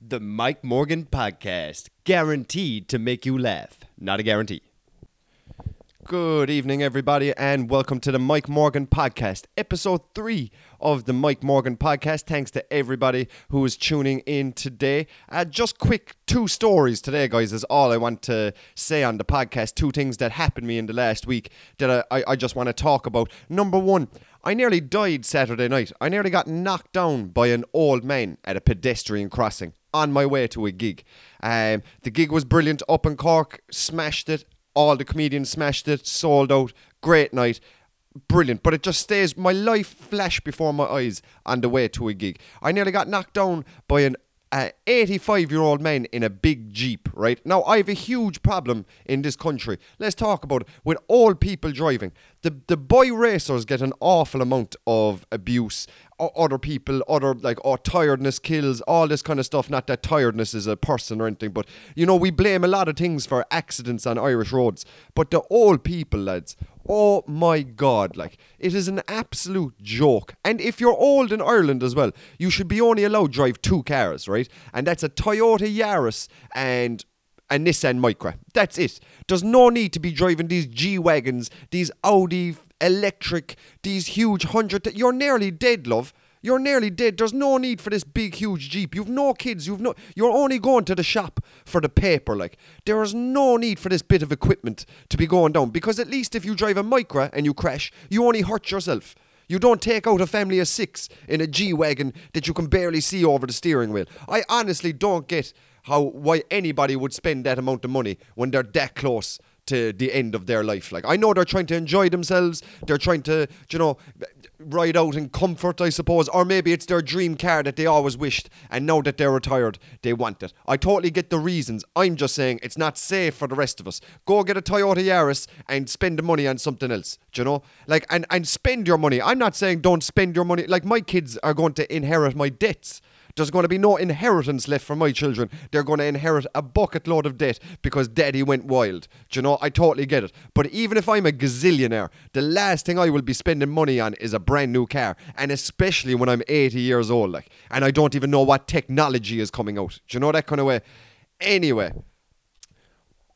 The Mike Morgan Podcast, guaranteed to make you laugh. Not a guarantee. Good evening, everybody, and welcome to the Mike Morgan Podcast, episode three of the Mike Morgan Podcast. Thanks to everybody who is tuning in today. Uh, just quick two stories today, guys, is all I want to say on the podcast. Two things that happened to me in the last week that I, I, I just want to talk about. Number one, I nearly died Saturday night. I nearly got knocked down by an old man at a pedestrian crossing on my way to a gig. Um, the gig was brilliant up in Cork, smashed it. All the comedians smashed it, sold out. Great night. Brilliant, but it just stays. My life flashed before my eyes on the way to a gig. I nearly got knocked down by an uh, 85 year old man in a big Jeep, right? Now, I have a huge problem in this country. Let's talk about it. With old people driving, the, the boy racers get an awful amount of abuse. O- other people, other like, oh, tiredness kills, all this kind of stuff. Not that tiredness is a person or anything, but you know, we blame a lot of things for accidents on Irish roads. But the old people, lads, oh my god, like, it is an absolute joke. And if you're old in Ireland as well, you should be only allowed to drive two cars, right? And that's a Toyota Yaris and a Nissan Micra. That's it. There's no need to be driving these G Wagons, these Audi electric, these huge hundred. Th- you're nearly dead, love. You're nearly dead. There's no need for this big, huge Jeep. You've no kids. You've no. You're only going to the shop for the paper. Like there is no need for this bit of equipment to be going down because at least if you drive a Micra and you crash, you only hurt yourself. You don't take out a family of six in a G wagon that you can barely see over the steering wheel. I honestly don't get how why anybody would spend that amount of money when they're that close to the end of their life. Like I know they're trying to enjoy themselves, they're trying to, you know, ride out in comfort, I suppose, or maybe it's their dream car that they always wished, and now that they're retired, they want it. I totally get the reasons. I'm just saying it's not safe for the rest of us. Go get a Toyota Yaris and spend the money on something else. You know? Like and and spend your money. I'm not saying don't spend your money. Like my kids are going to inherit my debts. There's going to be no inheritance left for my children. They're going to inherit a bucket load of debt because daddy went wild. Do you know? I totally get it. But even if I'm a gazillionaire, the last thing I will be spending money on is a brand new car. And especially when I'm 80 years old, like, and I don't even know what technology is coming out. Do you know that kind of way? Anyway,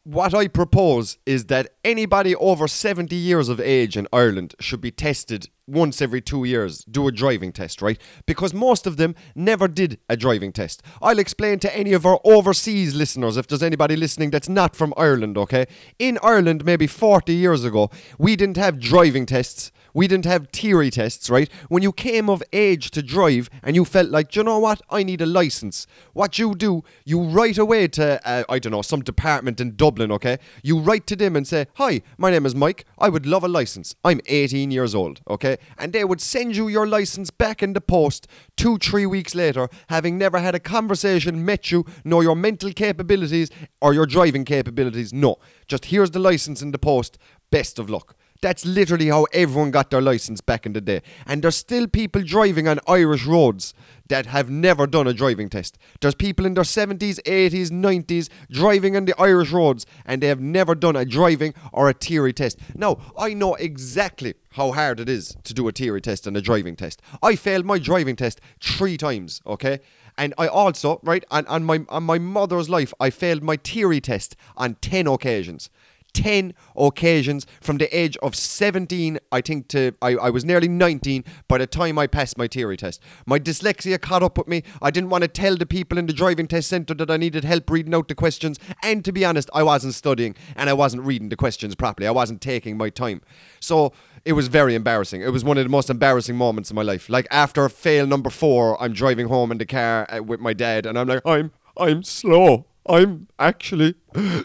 what I propose is that anybody over 70 years of age in Ireland should be tested once every two years, do a driving test, right? Because most of them never did a driving test. I'll explain to any of our overseas listeners, if there's anybody listening that's not from Ireland, okay? In Ireland, maybe 40 years ago, we didn't have driving tests. We didn't have theory tests, right? When you came of age to drive and you felt like, "Do you know what, I need a license. What you do, you write away to, uh, I don't know, some department in Dublin, okay? You write to them and say, Hi, my name is Mike. I would love a license. I'm 18 years old, okay? And they would send you your license back in the post two, three weeks later, having never had a conversation, met you, know your mental capabilities or your driving capabilities. No. Just here's the license in the post. Best of luck. That's literally how everyone got their license back in the day. And there's still people driving on Irish roads that have never done a driving test. There's people in their 70s, 80s, 90s driving on the Irish roads and they have never done a driving or a theory test. Now, I know exactly how hard it is to do a theory test and a driving test. I failed my driving test three times, okay? And I also, right, on, on my on my mother's life, I failed my theory test on 10 occasions. 10 occasions from the age of 17, I think, to I, I was nearly 19 by the time I passed my theory test. My dyslexia caught up with me. I didn't want to tell the people in the driving test centre that I needed help reading out the questions. And to be honest, I wasn't studying and I wasn't reading the questions properly. I wasn't taking my time. So it was very embarrassing. It was one of the most embarrassing moments in my life. Like after fail number four, I'm driving home in the car uh, with my dad and I'm like, I'm, I'm slow. I'm actually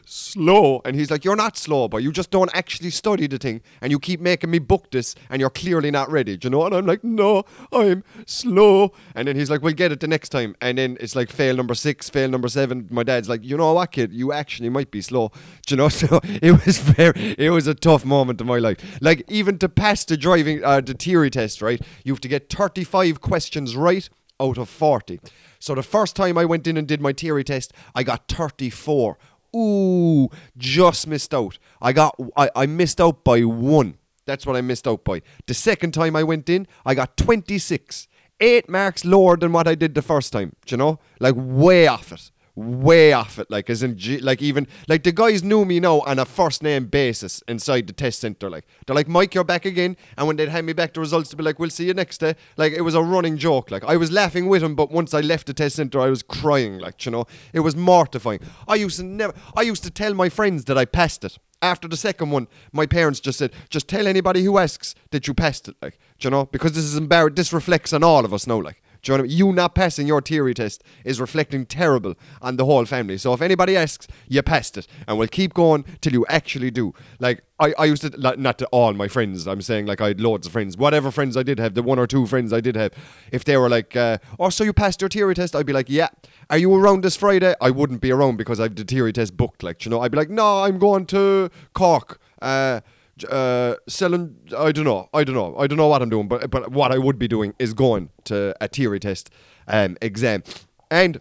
slow. And he's like, You're not slow, but you just don't actually study the thing. And you keep making me book this, and you're clearly not ready. Do you know? And I'm like, No, I'm slow. And then he's like, We'll get it the next time. And then it's like, fail number six, fail number seven. My dad's like, You know what, kid? You actually might be slow. Do you know? So it was very, it was a tough moment in my life. Like, even to pass the driving, uh, the theory test, right? You have to get 35 questions right out of 40. So the first time I went in and did my theory test, I got 34. Ooh, just missed out. I got I, I missed out by one. That's what I missed out by. The second time I went in, I got 26. eight marks lower than what I did the first time. Do you know? Like way off it. Way off it, like as in, like even like the guys knew me now on a first name basis inside the test center. Like they're like, Mike, you're back again, and when they'd hand me back the results, to be like, we'll see you next day. Like it was a running joke. Like I was laughing with him, but once I left the test center, I was crying. Like you know, it was mortifying. I used to never, I used to tell my friends that I passed it after the second one, my parents just said, just tell anybody who asks that you passed it, like, you know, because this is embarrassing. This reflects on all of us now, like. Do you know what I mean? You not passing your theory test is reflecting terrible on the whole family. So if anybody asks, you passed it, and we'll keep going till you actually do. Like I, I used to like, not to all my friends. I'm saying like I had loads of friends. Whatever friends I did have, the one or two friends I did have, if they were like, uh, "Oh, so you passed your theory test?" I'd be like, "Yeah." Are you around this Friday? I wouldn't be around because I've the theory test booked. Like you know, I'd be like, "No, I'm going to Cork." Uh, uh, selling. I don't know. I don't know. I don't know what I'm doing, but but what I would be doing is going to a theory test um, exam, and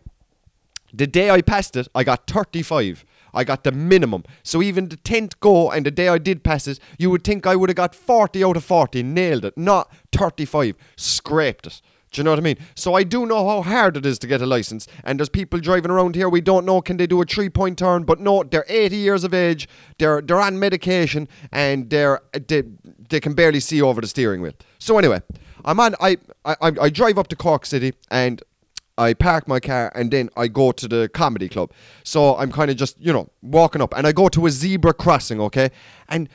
the day I passed it, I got 35. I got the minimum. So even the 10th go and the day I did pass it, you would think I would have got 40 out of 40, nailed it. Not 35, scraped it. Do you know what I mean? So I do know how hard it is to get a license. And there's people driving around here. We don't know can they do a three point turn, but no, they're 80 years of age. They're they're on medication and they're they, they can barely see over the steering wheel. So anyway, I'm on. I I I drive up to Cork City and I park my car and then I go to the comedy club. So I'm kind of just, you know, walking up and I go to a zebra crossing, okay? And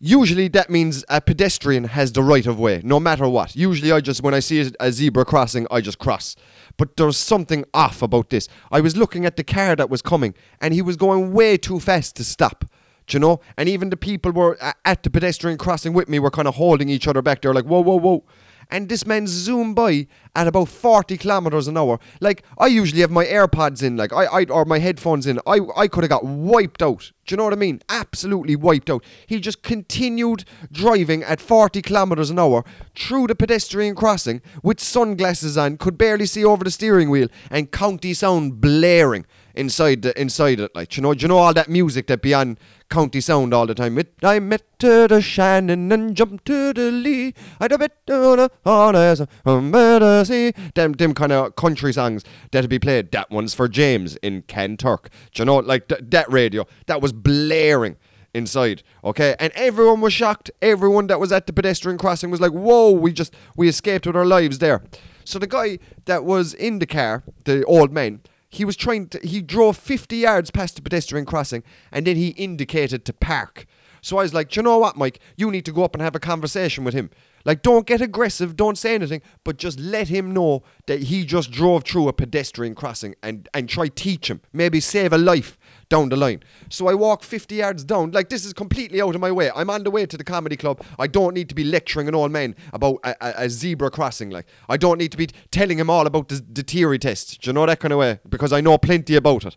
usually that means a pedestrian has the right of way, no matter what. Usually I just, when I see a zebra crossing, I just cross. But there's something off about this. I was looking at the car that was coming and he was going way too fast to stop. You know? And even the people were uh, at the pedestrian crossing with me were kind of holding each other back. They're like, whoa, whoa, whoa and this man zoomed by at about 40 kilometers an hour. Like, I usually have my AirPods in, like, I, I or my headphones in. I, I could have got wiped out. Do you know what I mean? Absolutely wiped out. He just continued driving at 40 kilometers an hour through the pedestrian crossing with sunglasses on, could barely see over the steering wheel, and county sound blaring inside the inside it. Like, you know, you know all that music that be on county sound all the time. It, I met to the Shannon and jumped to the Lee. I bet on the honors the sea. Them, them kind of country songs that'd be played. That one's for James in Kanturk. Do you know, like th- that radio, that was blaring inside. Okay, and everyone was shocked. Everyone that was at the pedestrian crossing was like, "Whoa, we just we escaped with our lives there." So the guy that was in the car, the old man, he was trying to he drove 50 yards past the pedestrian crossing and then he indicated to park. So i was like you know what mike? You need to go up and have a conversation with him. Like don't get aggressive don't say anything but just let him know that he just drove through a pedestrian crossing and and try teach him maybe save a life down the line. So I walk 50 yards down. Like, this is completely out of my way. I'm on the way to the comedy club. I don't need to be lecturing an old man about a, a, a zebra crossing. Like, I don't need to be telling him all about the, the theory test. Do you know that kind of way? Because I know plenty about it.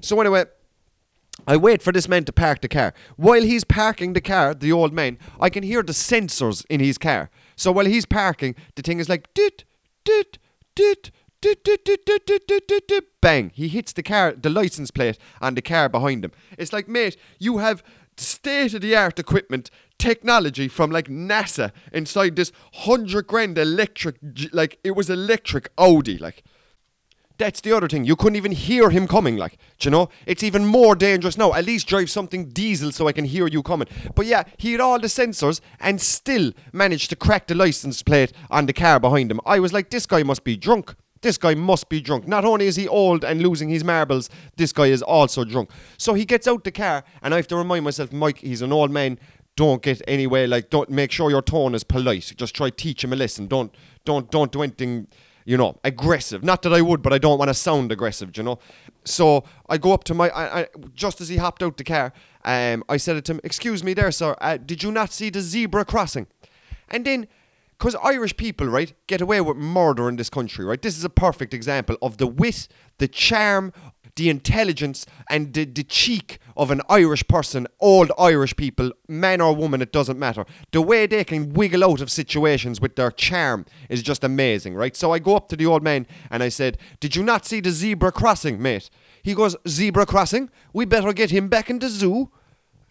So, anyway. I wait for this man to park the car. While he's parking the car, the old man, I can hear the sensors in his car. So while he's parking, the thing is like, dit, dit, dit, Bang! He hits the car, the license plate on the car behind him. It's like, mate, you have state of the art equipment, technology from like NASA inside this hundred grand electric, like it was electric Audi, like. That's the other thing. You couldn't even hear him coming, like, you know? It's even more dangerous now. At least drive something diesel so I can hear you coming. But yeah, he had all the sensors and still managed to crack the license plate on the car behind him. I was like, this guy must be drunk. This guy must be drunk. Not only is he old and losing his marbles, this guy is also drunk. So he gets out the car, and I have to remind myself, Mike, he's an old man. Don't get anywhere like don't make sure your tone is polite. Just try teach him a lesson. Don't don't don't do anything, you know, aggressive. Not that I would, but I don't want to sound aggressive, you know. So I go up to my I, I, just as he hopped out the car, um, I said to him, "Excuse me, there, sir. Uh, did you not see the zebra crossing?" And then because Irish people, right, get away with murder in this country, right? This is a perfect example of the wit, the charm, the intelligence, and the, the cheek of an Irish person, old Irish people, man or woman, it doesn't matter. The way they can wiggle out of situations with their charm is just amazing, right? So I go up to the old man and I said, Did you not see the zebra crossing, mate? He goes, Zebra crossing? We better get him back in the zoo.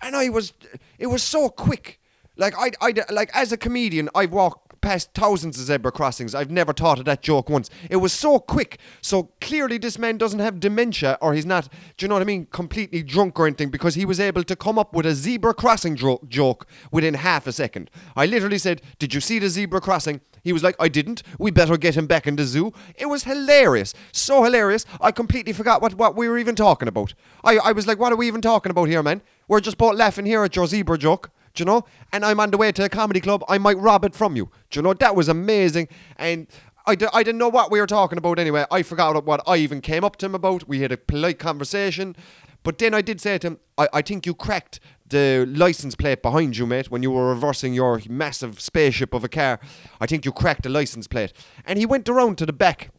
And I was, it was so quick. Like I, I, like as a comedian, I've walked past thousands of zebra crossings. I've never thought of that joke once. It was so quick. So clearly, this man doesn't have dementia, or he's not. Do you know what I mean? Completely drunk or anything, because he was able to come up with a zebra crossing dro- joke within half a second. I literally said, "Did you see the zebra crossing?" He was like, I didn't. We better get him back in the zoo. It was hilarious. So hilarious. I completely forgot what, what we were even talking about. I, I was like, what are we even talking about here, man? We're just both laughing here at your zebra joke. Do you know? And I'm on the way to a comedy club. I might rob it from you. Do you know? That was amazing. And I d- I didn't know what we were talking about anyway. I forgot what I even came up to him about. We had a polite conversation. But then I did say to him, I, I think you cracked the license plate behind you, mate, when you were reversing your massive spaceship of a car. I think you cracked the license plate. And he went around to the back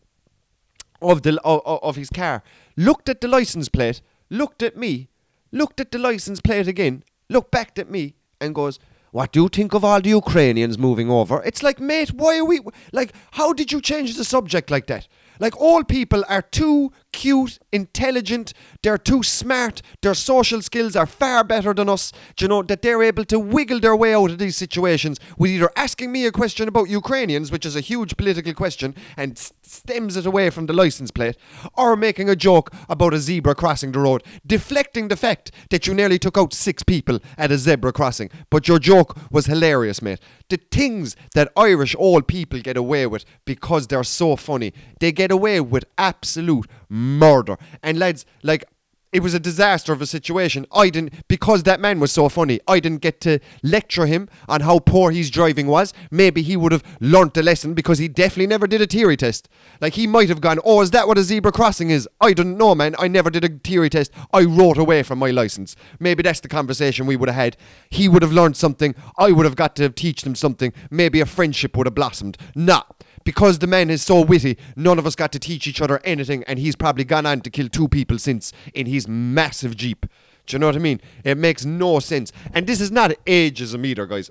of the of, of his car, looked at the license plate, looked at me, looked at the license plate again, looked back at me, and goes, what do you think of all the Ukrainians moving over? It's like, mate, why are we. Like, how did you change the subject like that? Like, all people are too cute, intelligent, they're too smart, their social skills are far better than us. Do you know that they're able to wiggle their way out of these situations with either asking me a question about Ukrainians, which is a huge political question and stems it away from the license plate, or making a joke about a zebra crossing the road, deflecting the fact that you nearly took out six people at a zebra crossing. But your joke was hilarious, mate. The things that Irish old people get away with because they're so funny, they get away with absolute murder. And lads, like it was a disaster of a situation. I didn't, because that man was so funny, I didn't get to lecture him on how poor his driving was. Maybe he would have learnt a lesson because he definitely never did a theory test. Like he might have gone, Oh, is that what a zebra crossing is? I didn't know, man. I never did a theory test. I wrote away from my license. Maybe that's the conversation we would have had. He would have learned something. I would have got to teach them something. Maybe a friendship would have blossomed. Nah because the man is so witty, none of us got to teach each other anything, and he's probably gone on to kill two people since in his massive Jeep. Do you know what I mean? It makes no sense. And this is not ageism either, guys.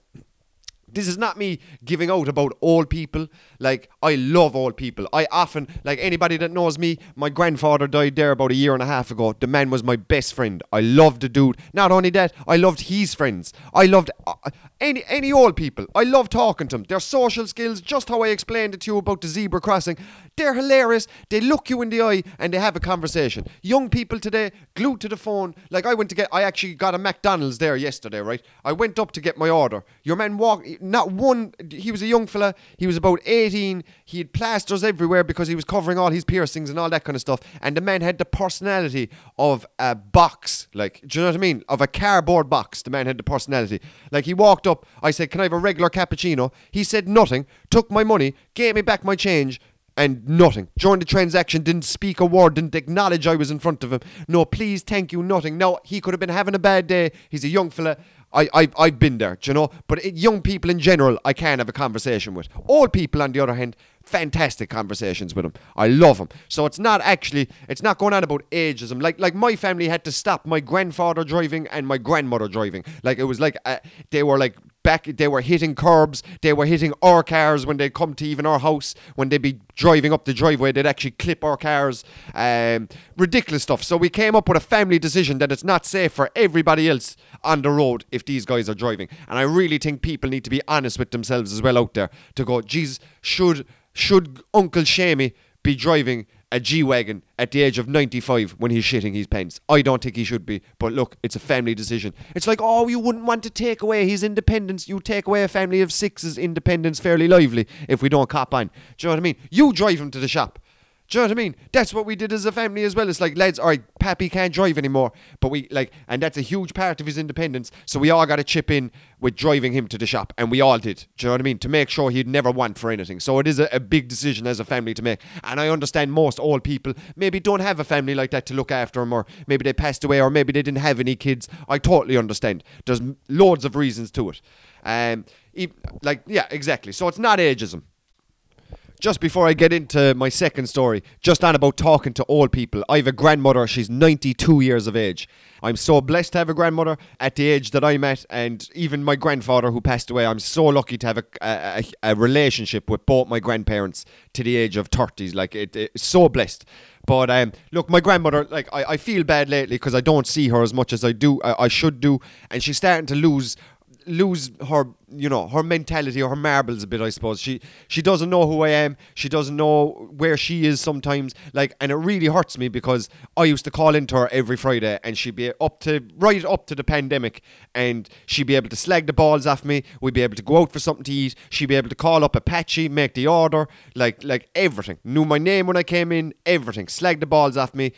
This is not me giving out about old people. Like, I love old people. I often, like anybody that knows me, my grandfather died there about a year and a half ago. The man was my best friend. I loved the dude. Not only that, I loved his friends. I loved uh, any any old people. I love talking to them. Their social skills, just how I explained it to you about the zebra crossing, they're hilarious. They look you in the eye and they have a conversation. Young people today, glued to the phone. Like I went to get, I actually got a McDonald's there yesterday, right? I went up to get my order. Your man walked, not one, he was a young fella. He was about 18. He had plasters everywhere because he was covering all his piercings and all that kind of stuff. And the man had the personality of a box. Like, do you know what I mean? Of a cardboard box. The man had the personality. Like he walked up. I said, Can I have a regular cappuccino? He said nothing, took my money, gave me back my change, and nothing. During the transaction, didn't speak a word, didn't acknowledge I was in front of him. No, please, thank you, nothing. No, he could have been having a bad day. He's a young fella. I, I, I've been there, you know? But it, young people in general, I can't have a conversation with. Old people, on the other hand, fantastic conversations with them. I love them. So it's not actually, it's not going on about ageism. Like, like my family had to stop my grandfather driving and my grandmother driving. Like, it was like, uh, they were like back they were hitting curbs they were hitting our cars when they'd come to even our house when they'd be driving up the driveway they'd actually clip our cars um, ridiculous stuff. So we came up with a family decision that it's not safe for everybody else on the road if these guys are driving. And i really think people need to be honest with themselves as well out there to go jesus should should uncle shamey be driving a G Wagon at the age of 95 when he's shitting his pants. I don't think he should be, but look, it's a family decision. It's like, oh, you wouldn't want to take away his independence. You take away a family of six's independence fairly lively if we don't cop on. Do you know what I mean? You drive him to the shop. Do you know what I mean? That's what we did as a family as well. It's like, lads, all right, Pappy can't drive anymore. But we, like, and that's a huge part of his independence. So we all got to chip in with driving him to the shop. And we all did. Do you know what I mean? To make sure he'd never want for anything. So it is a, a big decision as a family to make. And I understand most old people maybe don't have a family like that to look after them, or maybe they passed away, or maybe they didn't have any kids. I totally understand. There's loads of reasons to it. Um, like, yeah, exactly. So it's not ageism just before I get into my second story, just on about talking to old people, I have a grandmother. She's 92 years of age. I'm so blessed to have a grandmother at the age that I'm at, and even my grandfather who passed away. I'm so lucky to have a, a, a relationship with both my grandparents to the age of 30s. Like, it, it's so blessed. But um, look, my grandmother, like, I, I feel bad lately because I don't see her as much as I do, I, I should do, and she's starting to lose lose her, you know, her mentality or her marbles a bit. I suppose she she doesn't know who I am. She doesn't know where she is sometimes. Like, and it really hurts me because I used to call into her every Friday, and she'd be up to right up to the pandemic, and she'd be able to slag the balls off me. We'd be able to go out for something to eat. She'd be able to call up Apache, make the order, like like everything. Knew my name when I came in, everything. Slag the balls off me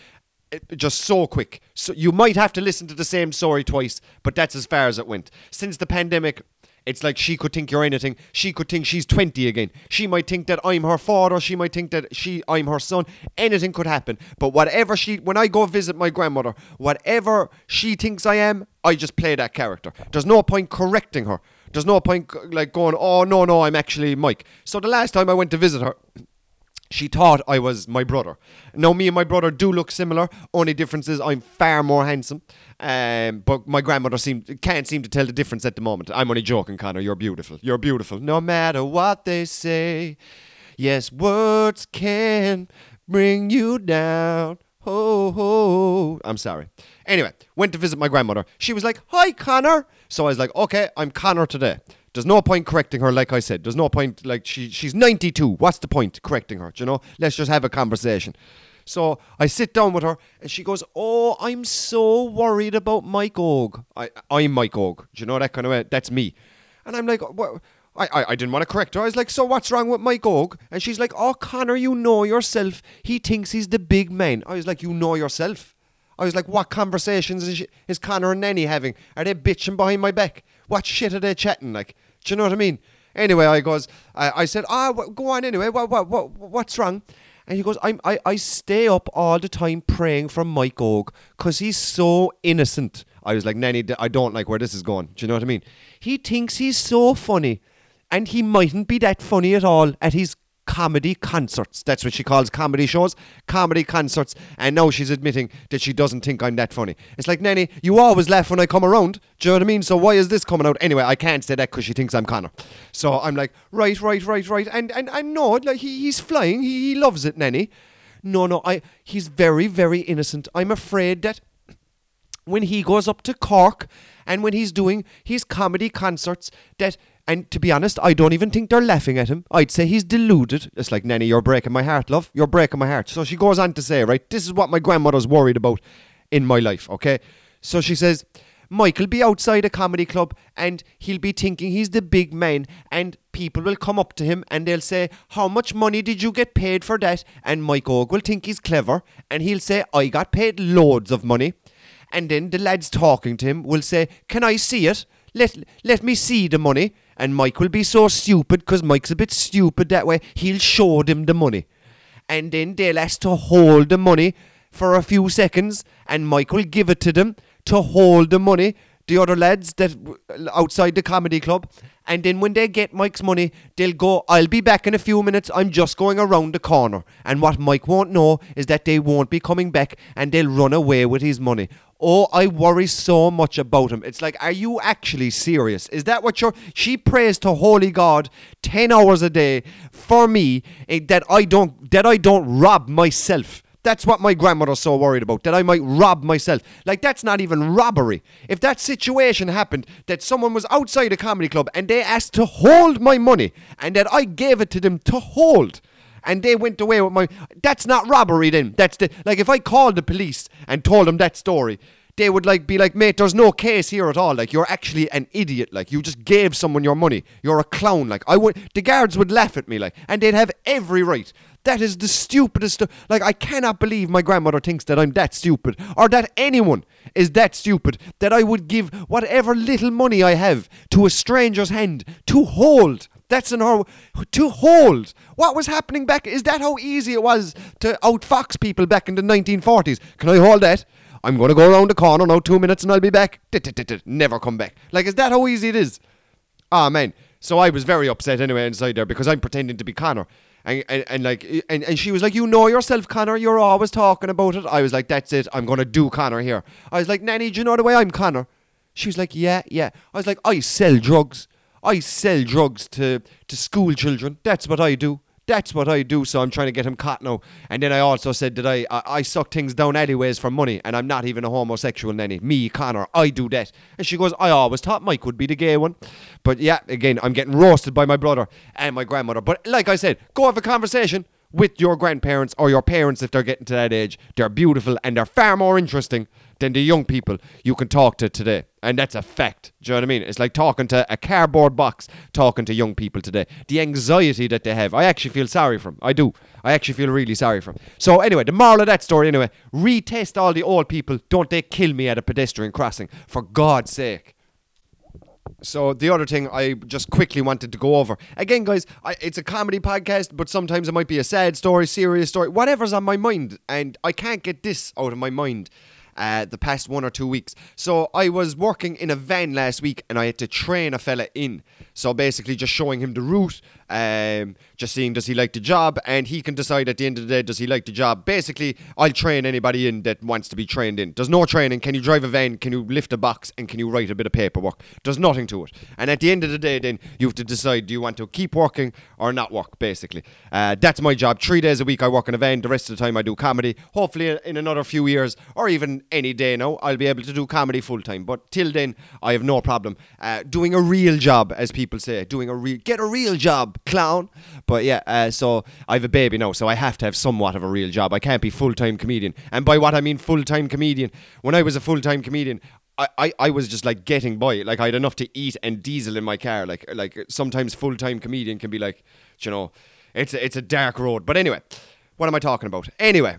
just so quick. So you might have to listen to the same story twice, but that's as far as it went. Since the pandemic, it's like she could think you're anything. She could think she's 20 again. She might think that I'm her father. She might think that she I'm her son. Anything could happen. But whatever she when I go visit my grandmother, whatever she thinks I am, I just play that character. There's no point correcting her. There's no point like going, "Oh no, no, I'm actually Mike." So the last time I went to visit her, she thought I was my brother. Now, me and my brother do look similar. Only difference is I'm far more handsome. Um, but my grandmother seem, can't seem to tell the difference at the moment. I'm only joking, Connor. You're beautiful. You're beautiful. No matter what they say. Yes, words can bring you down. Ho, ho. I'm sorry. Anyway, went to visit my grandmother. She was like, Hi, Connor. So I was like, Okay, I'm Connor today. There's no point correcting her, like I said. There's no point, like, she, she's 92. What's the point correcting her? Do you know? Let's just have a conversation. So I sit down with her and she goes, Oh, I'm so worried about Mike Og. I, I'm Mike Og. Do you know that kind of way? That's me. And I'm like, what? I, I, I didn't want to correct her. I was like, So what's wrong with Mike Og? And she's like, Oh, Connor, you know yourself. He thinks he's the big man. I was like, You know yourself. I was like, What conversations is, she, is Connor and Nanny having? Are they bitching behind my back? What shit are they chatting like? Do you know what I mean? Anyway, I goes, I, I said, ah, go on anyway. What, what, what, what's wrong? And he goes, I'm, I, I stay up all the time praying for Mike Og because he's so innocent. I was like, Nanny, I don't like where this is going. Do you know what I mean? He thinks he's so funny and he mightn't be that funny at all at his comedy concerts. That's what she calls comedy shows, comedy concerts. And now she's admitting that she doesn't think I'm that funny. It's like, Nanny, you always laugh when I come around. Do you know what I mean? So why is this coming out? Anyway, I can't say that because she thinks I'm Connor. So I'm like, right, right, right, right. And and I know, like he, he's flying. He, he loves it, Nanny. No, no, I. He's very, very innocent. I'm afraid that when he goes up to Cork and when he's doing his comedy concerts, that and to be honest, I don't even think they're laughing at him. I'd say he's deluded. It's like, Nanny, you're breaking my heart, love. You're breaking my heart. So she goes on to say, right, this is what my grandmother's worried about in my life, okay? So she says, Michael be outside a comedy club and he'll be thinking he's the big man and people will come up to him and they'll say, How much money did you get paid for that? And Mike Og will think he's clever and he'll say, I got paid loads of money. And then the lads talking to him will say, Can I see it? Let, let me see the money. And Mike will be so stupid because Mike's a bit stupid that way. He'll show them the money. And then they'll ask to hold the money for a few seconds. And Mike will give it to them to hold the money. The other lads that outside the comedy club. And then when they get Mike's money, they'll go, I'll be back in a few minutes. I'm just going around the corner. And what Mike won't know is that they won't be coming back and they'll run away with his money. Oh, I worry so much about him. It's like, are you actually serious? Is that what you're. She prays to Holy God 10 hours a day for me eh, that I don't that I don't rob myself. That's what my grandmother's so worried about, that I might rob myself. Like, that's not even robbery. If that situation happened, that someone was outside a comedy club and they asked to hold my money and that I gave it to them to hold, and they went away with my. That's not robbery then. That's the. Like, if I called the police and told them that story, they would like be like, mate, there's no case here at all. Like you're actually an idiot. Like you just gave someone your money. You're a clown. Like I would, the guards would laugh at me. Like, and they'd have every right. That is the stupidest. Like I cannot believe my grandmother thinks that I'm that stupid, or that anyone is that stupid that I would give whatever little money I have to a stranger's hand to hold. That's in her to hold. What was happening back? Is that how easy it was to outfox people back in the 1940s? Can I hold that? I'm going to go around the corner now, two minutes, and I'll be back. Never come back. Like, is that how easy it is? Ah, man. So I was very upset anyway inside there because I'm pretending to be Connor. And, and, and like and, and she was like, You know yourself, Connor, you're always talking about it. I was like, That's it, I'm gonna do Connor here. I was like, Nanny, do you know the way I'm Connor? She was like, Yeah, yeah. I was like, I sell drugs. I sell drugs to, to school children. That's what I do. That's what I do, so I'm trying to get him caught now. And then I also said that I, I, I suck things down anyways for money, and I'm not even a homosexual, Nenny. Me, Connor, I do that. And she goes, I always thought Mike would be the gay one. But yeah, again, I'm getting roasted by my brother and my grandmother. But like I said, go have a conversation with your grandparents or your parents if they're getting to that age. They're beautiful and they're far more interesting than the young people you can talk to today. And that's a fact. Do you know what I mean? It's like talking to a cardboard box, talking to young people today. The anxiety that they have, I actually feel sorry for them. I do. I actually feel really sorry for them. So, anyway, the moral of that story, anyway, retest all the old people. Don't they kill me at a pedestrian crossing, for God's sake. So the other thing I just quickly wanted to go over again, guys, I, it's a comedy podcast, but sometimes it might be a sad story, serious story, whatever's on my mind, and I can't get this out of my mind. Uh, the past one or two weeks. So I was working in a van last week, and I had to train a fella in. So basically, just showing him the route, um, just seeing does he like the job, and he can decide at the end of the day does he like the job. Basically, I'll train anybody in that wants to be trained in. There's no training. Can you drive a van? Can you lift a box? And can you write a bit of paperwork? There's nothing to it. And at the end of the day, then you have to decide do you want to keep working or not work. Basically, uh, that's my job. Three days a week I work in a van. The rest of the time I do comedy. Hopefully, in another few years or even any day now, I'll be able to do comedy full time. But till then, I have no problem uh, doing a real job, as people say, doing a real get a real job clown. But yeah, uh, so I have a baby now, so I have to have somewhat of a real job. I can't be full time comedian. And by what I mean full time comedian, when I was a full time comedian, I, I, I was just like getting by. Like I had enough to eat and diesel in my car. Like like sometimes full time comedian can be like, you know, it's a, it's a dark road. But anyway, what am I talking about? Anyway,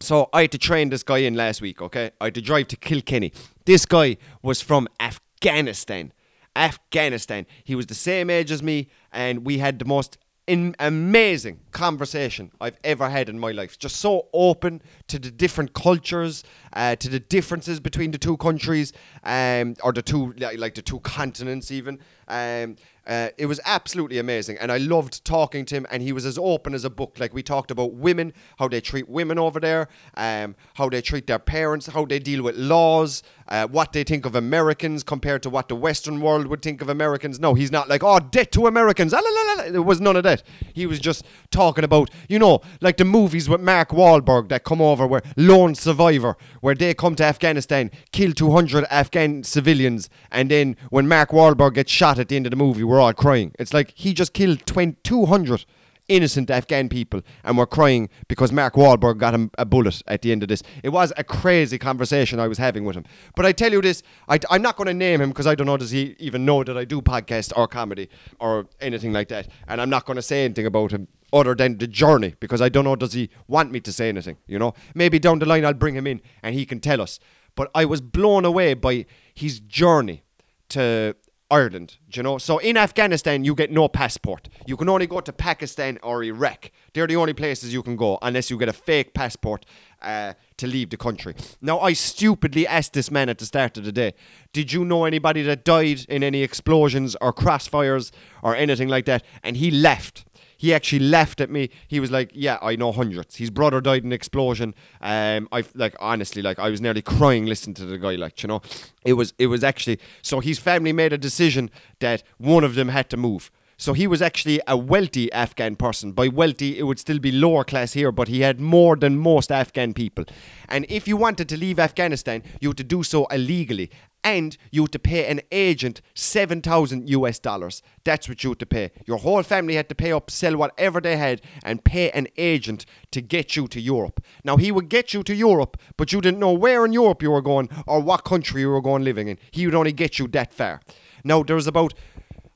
so I had to train this guy in last week. Okay, I had to drive to Kilkenny. This guy was from Afghanistan. Afghanistan. He was the same age as me, and we had the most in amazing conversation I've ever had in my life. Just so open to the different cultures, uh, to the differences between the two countries, um, or the two like the two continents even. Um, uh, it was absolutely amazing, and I loved talking to him. And he was as open as a book. Like we talked about women, how they treat women over there, um, how they treat their parents, how they deal with laws, uh, what they think of Americans compared to what the Western world would think of Americans. No, he's not like oh debt to Americans. Ah, la, la, la. It was none of that. He was just talking about you know like the movies with Mark Wahlberg that come over where Lone Survivor, where they come to Afghanistan, kill 200 Afghan civilians, and then when Mark Wahlberg gets shot at the end of the movie we're all crying. It's like he just killed 20, 200 innocent Afghan people and we're crying because Mark Wahlberg got him a bullet at the end of this. It was a crazy conversation I was having with him. But I tell you this, I, am not going to name him because I don't know, does he even know that I do podcast or comedy or anything like that. And I'm not going to say anything about him other than the journey because I don't know, does he want me to say anything, you know? Maybe down the line I'll bring him in and he can tell us. But I was blown away by his journey to Ireland, you know. So in Afghanistan, you get no passport. You can only go to Pakistan or Iraq. They're the only places you can go unless you get a fake passport uh, to leave the country. Now, I stupidly asked this man at the start of the day, "Did you know anybody that died in any explosions or crossfires or anything like that?" And he left he actually left at me. He was like, "Yeah, I know hundreds. His brother died in an explosion. Um, I like honestly, like I was nearly crying listening to the guy. Like you know, it was it was actually so his family made a decision that one of them had to move. So he was actually a wealthy Afghan person. By wealthy, it would still be lower class here, but he had more than most Afghan people. And if you wanted to leave Afghanistan, you had to do so illegally and you had to pay an agent 7,000 US dollars. That's what you had to pay. Your whole family had to pay up, sell whatever they had, and pay an agent to get you to Europe. Now, he would get you to Europe, but you didn't know where in Europe you were going or what country you were going living in. He would only get you that far. Now, there was about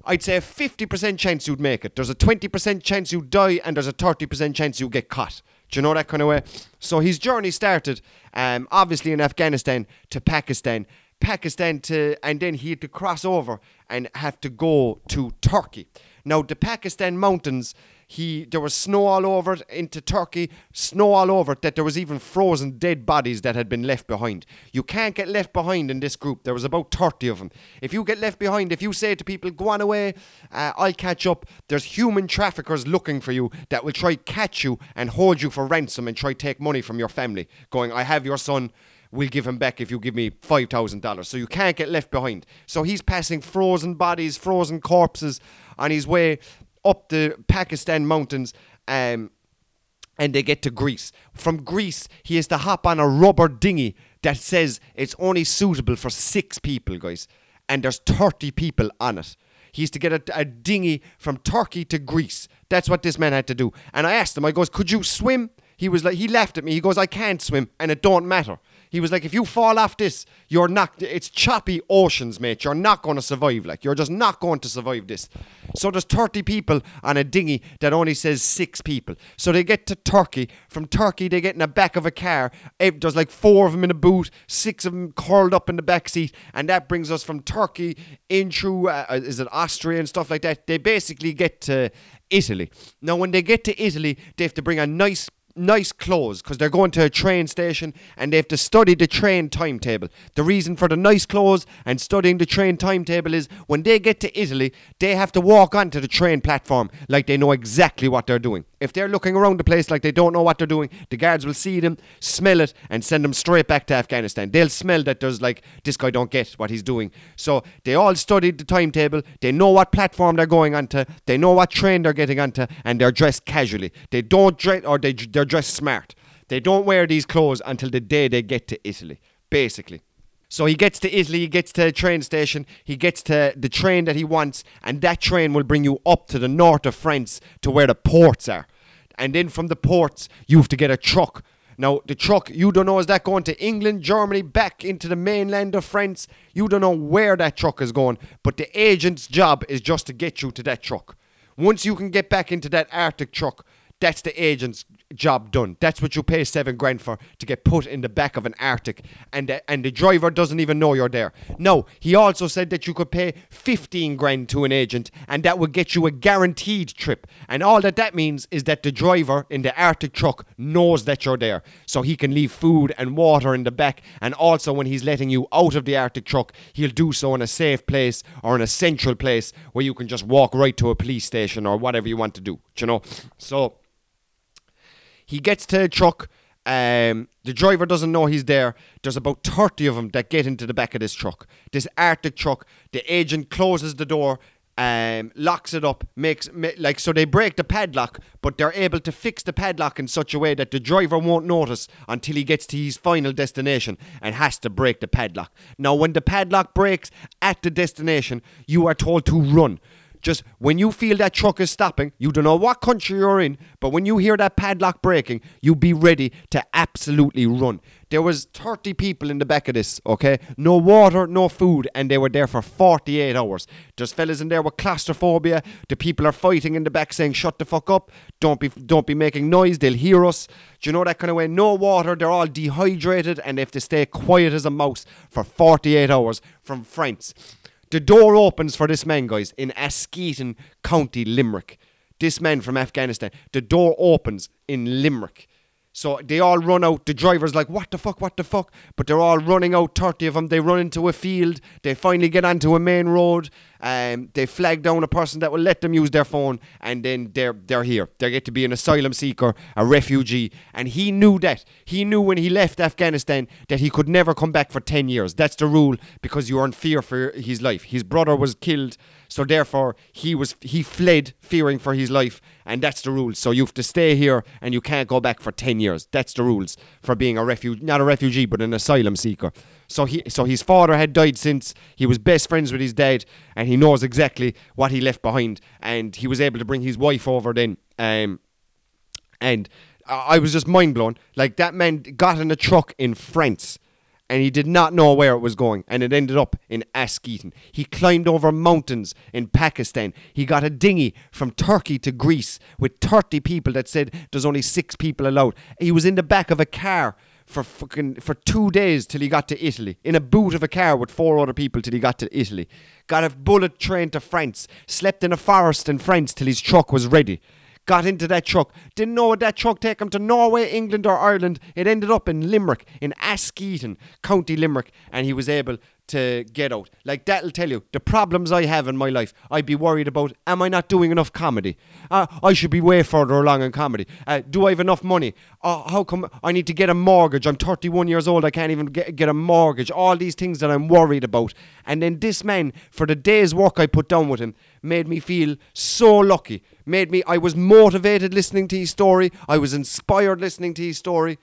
I'd say a 50% chance you'd make it. There's a 20% chance you'd die, and there's a 30% chance you get caught. Do you know that kind of way? So his journey started, um, obviously in Afghanistan to Pakistan, Pakistan to, and then he had to cross over and have to go to Turkey. Now, the Pakistan mountains, he there was snow all over into Turkey, snow all over that there was even frozen dead bodies that had been left behind. You can't get left behind in this group. There was about 30 of them. If you get left behind, if you say to people, go on away, uh, I'll catch up, there's human traffickers looking for you that will try catch you and hold you for ransom and try take money from your family, going, I have your son we'll give him back if you give me $5,000. So you can't get left behind. So he's passing frozen bodies, frozen corpses on his way up the Pakistan mountains. Um, and they get to Greece. From Greece, he has to hop on a rubber dinghy that says it's only suitable for six people, guys. And there's 30 people on it. He has to get a, a dinghy from Turkey to Greece. That's what this man had to do. And I asked him, I goes, could you swim? He was like, he laughed at me. He goes, I can't swim, and it don't matter. He was like, if you fall off this, you're not. It's choppy oceans, mate. You're not going to survive. Like you're just not going to survive this. So there's 30 people on a dinghy that only says six people. So they get to Turkey. From Turkey, they get in the back of a car. There's like four of them in a boot, six of them curled up in the back seat, and that brings us from Turkey in through uh, is it Austria and stuff like that. They basically get to Italy. Now, when they get to Italy, they have to bring a nice nice clothes because they're going to a train station and they have to study the train timetable. The reason for the nice clothes and studying the train timetable is when they get to Italy, they have to walk onto the train platform like they know exactly what they're doing. If they're looking around the place like they don't know what they're doing, the guards will see them, smell it, and send them straight back to Afghanistan. They'll smell that there's like, this guy don't get what he's doing. So they all studied the timetable, they know what platform they're going onto, they know what train they're getting onto, and they're dressed casually. They don't dress, or they, they're dressed smart. They don't wear these clothes until the day they get to Italy, basically. So he gets to Italy, he gets to the train station, he gets to the train that he wants, and that train will bring you up to the north of France to where the ports are. And then from the ports, you have to get a truck. Now, the truck, you don't know, is that going to England, Germany, back into the mainland of France? You don't know where that truck is going, but the agent's job is just to get you to that truck. Once you can get back into that Arctic truck, that's the agent's job done. That's what you pay seven grand for to get put in the back of an Arctic, and the, and the driver doesn't even know you're there. No, he also said that you could pay fifteen grand to an agent, and that would get you a guaranteed trip. And all that that means is that the driver in the Arctic truck knows that you're there, so he can leave food and water in the back. And also, when he's letting you out of the Arctic truck, he'll do so in a safe place or in a central place where you can just walk right to a police station or whatever you want to do. You know, so. He gets to a truck. Um, the driver doesn't know he's there. There's about 30 of them that get into the back of this truck. This Arctic truck. The agent closes the door, um, locks it up, makes like so they break the padlock, but they're able to fix the padlock in such a way that the driver won't notice until he gets to his final destination and has to break the padlock. Now, when the padlock breaks at the destination, you are told to run. Just when you feel that truck is stopping, you don't know what country you're in, but when you hear that padlock breaking, you be ready to absolutely run. There was 30 people in the back of this, okay? No water, no food, and they were there for 48 hours. There's fellas in there with claustrophobia. The people are fighting in the back saying, "Shut the fuck up. Don't be don't be making noise. They'll hear us." Do you know that kind of way? No water, they're all dehydrated and they have to stay quiet as a mouse for 48 hours from France. The door opens for this man, guys, in Askeaton County, Limerick. This man from Afghanistan. The door opens in Limerick. So they all run out. The driver's like, what the fuck, what the fuck? But they're all running out, 30 of them. They run into a field. They finally get onto a main road. Um, they flag down a person that will let them use their phone. And then they're, they're here. They get to be an asylum seeker, a refugee. And he knew that. He knew when he left Afghanistan that he could never come back for 10 years. That's the rule because you are in fear for his life. His brother was killed. So therefore, he was he fled fearing for his life, and that's the rules. So you have to stay here, and you can't go back for ten years. That's the rules for being a refugee, not a refugee, but an asylum seeker. So he so his father had died since he was best friends with his dad, and he knows exactly what he left behind, and he was able to bring his wife over then. Um, and I was just mind blown. Like that man got in a truck in France and he did not know where it was going, and it ended up in Askeaton. He climbed over mountains in Pakistan. He got a dinghy from Turkey to Greece with 30 people that said there's only six people allowed. He was in the back of a car for fucking for two days till he got to Italy. In a boot of a car with four other people till he got to Italy. Got a bullet train to France. Slept in a forest in France till his truck was ready got into that truck. Didn't know what that truck take him to Norway, England, or Ireland. It ended up in Limerick, in Askeaton, County Limerick, and he was able to get out. Like that'll tell you the problems I have in my life. I'd be worried about am I not doing enough comedy? Uh, I should be way further along in comedy. Uh, do I have enough money? Uh, how come I need to get a mortgage? I'm 31 years old. I can't even get, get a mortgage. All these things that I'm worried about. And then this man, for the day's work I put down with him, made me feel so lucky. Made me, I was motivated listening to his story. I was inspired listening to his story.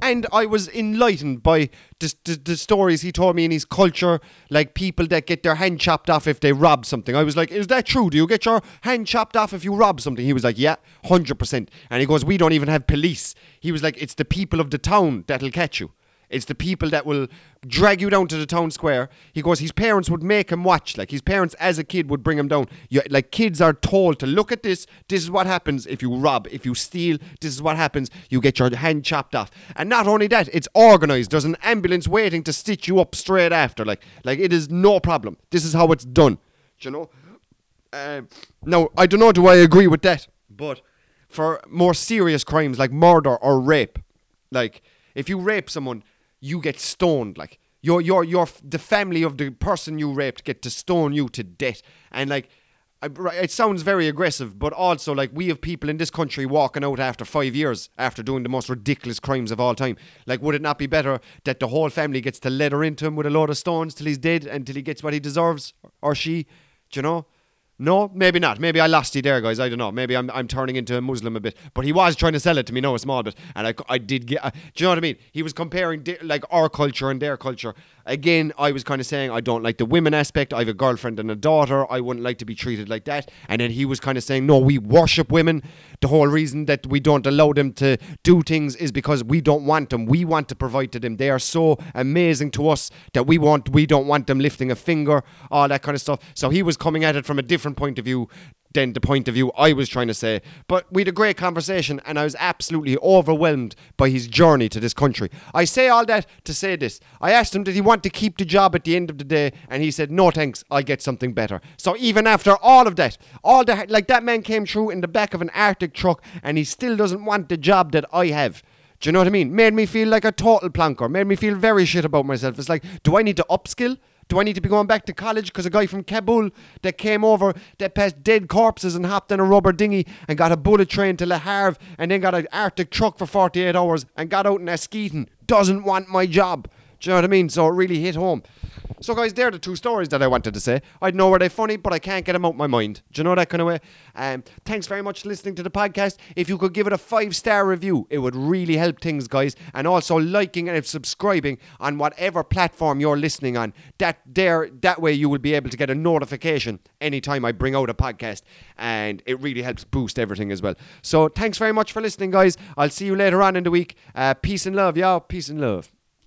And I was enlightened by the, the, the, stories he told me in his culture, like people that get their hand chopped off if they rob something. I was like, Is that true? Do you get your hand chopped off if you rob something? He was like, Yeah, 100%. And he goes, We don't even have police. He was like, It's the people of the town that'll catch you. It's the people that will drag you down to the town square. He goes, his parents would make him watch. Like his parents, as a kid, would bring him down. You, like kids are told to look at this. This is what happens if you rob, if you steal. This is what happens. You get your hand chopped off. And not only that, it's organized. There's an ambulance waiting to stitch you up straight after. Like, like it is no problem. This is how it's done. Do you know? Um, now, I don't know. Do I agree with that? But for more serious crimes like murder or rape, like if you rape someone you get stoned. Like your your your the family of the person you raped get to stone you to death. And like it sounds very aggressive, but also like we have people in this country walking out after five years after doing the most ridiculous crimes of all time. Like, would it not be better that the whole family gets to leather into him with a load of stones till he's dead and till he gets what he deserves or she? Do you know? No, maybe not. Maybe I lost you there, guys. I don't know. Maybe I'm, I'm turning into a Muslim a bit. But he was trying to sell it to me, no, a small bit. And I, I did get. Uh, do you know what I mean? He was comparing like our culture and their culture. Again, I was kind of saying I don't like the women aspect. I have a girlfriend and a daughter. I wouldn't like to be treated like that. And then he was kind of saying, no, we worship women. The whole reason that we don't allow them to do things is because we don't want them. We want to provide to them. They are so amazing to us that we want. We don't want them lifting a finger. All that kind of stuff. So he was coming at it from a different point of view the point of view I was trying to say. But we had a great conversation, and I was absolutely overwhelmed by his journey to this country. I say all that to say this. I asked him, did he want to keep the job at the end of the day? And he said, no thanks, I'll get something better. So even after all of that, all the like that man came through in the back of an Arctic truck, and he still doesn't want the job that I have. Do you know what I mean? Made me feel like a total plonker. Made me feel very shit about myself. It's like, do I need to upskill? Do I need to be going back to college because a guy from Kabul that came over that passed dead corpses and hopped in a rubber dinghy and got a bullet train to Le Havre and then got an Arctic truck for 48 hours and got out in Askeaton doesn't want my job. Do you know what I mean? So it really hit home. So, guys, they're the two stories that I wanted to say. I know where they're funny, but I can't get them out my mind. Do you know that kind of way? Um, thanks very much for listening to the podcast. If you could give it a five star review, it would really help things, guys. And also liking and subscribing on whatever platform you're listening on. That there, that way you will be able to get a notification anytime I bring out a podcast, and it really helps boost everything as well. So, thanks very much for listening, guys. I'll see you later on in the week. Uh, peace and love, y'all. Peace and love.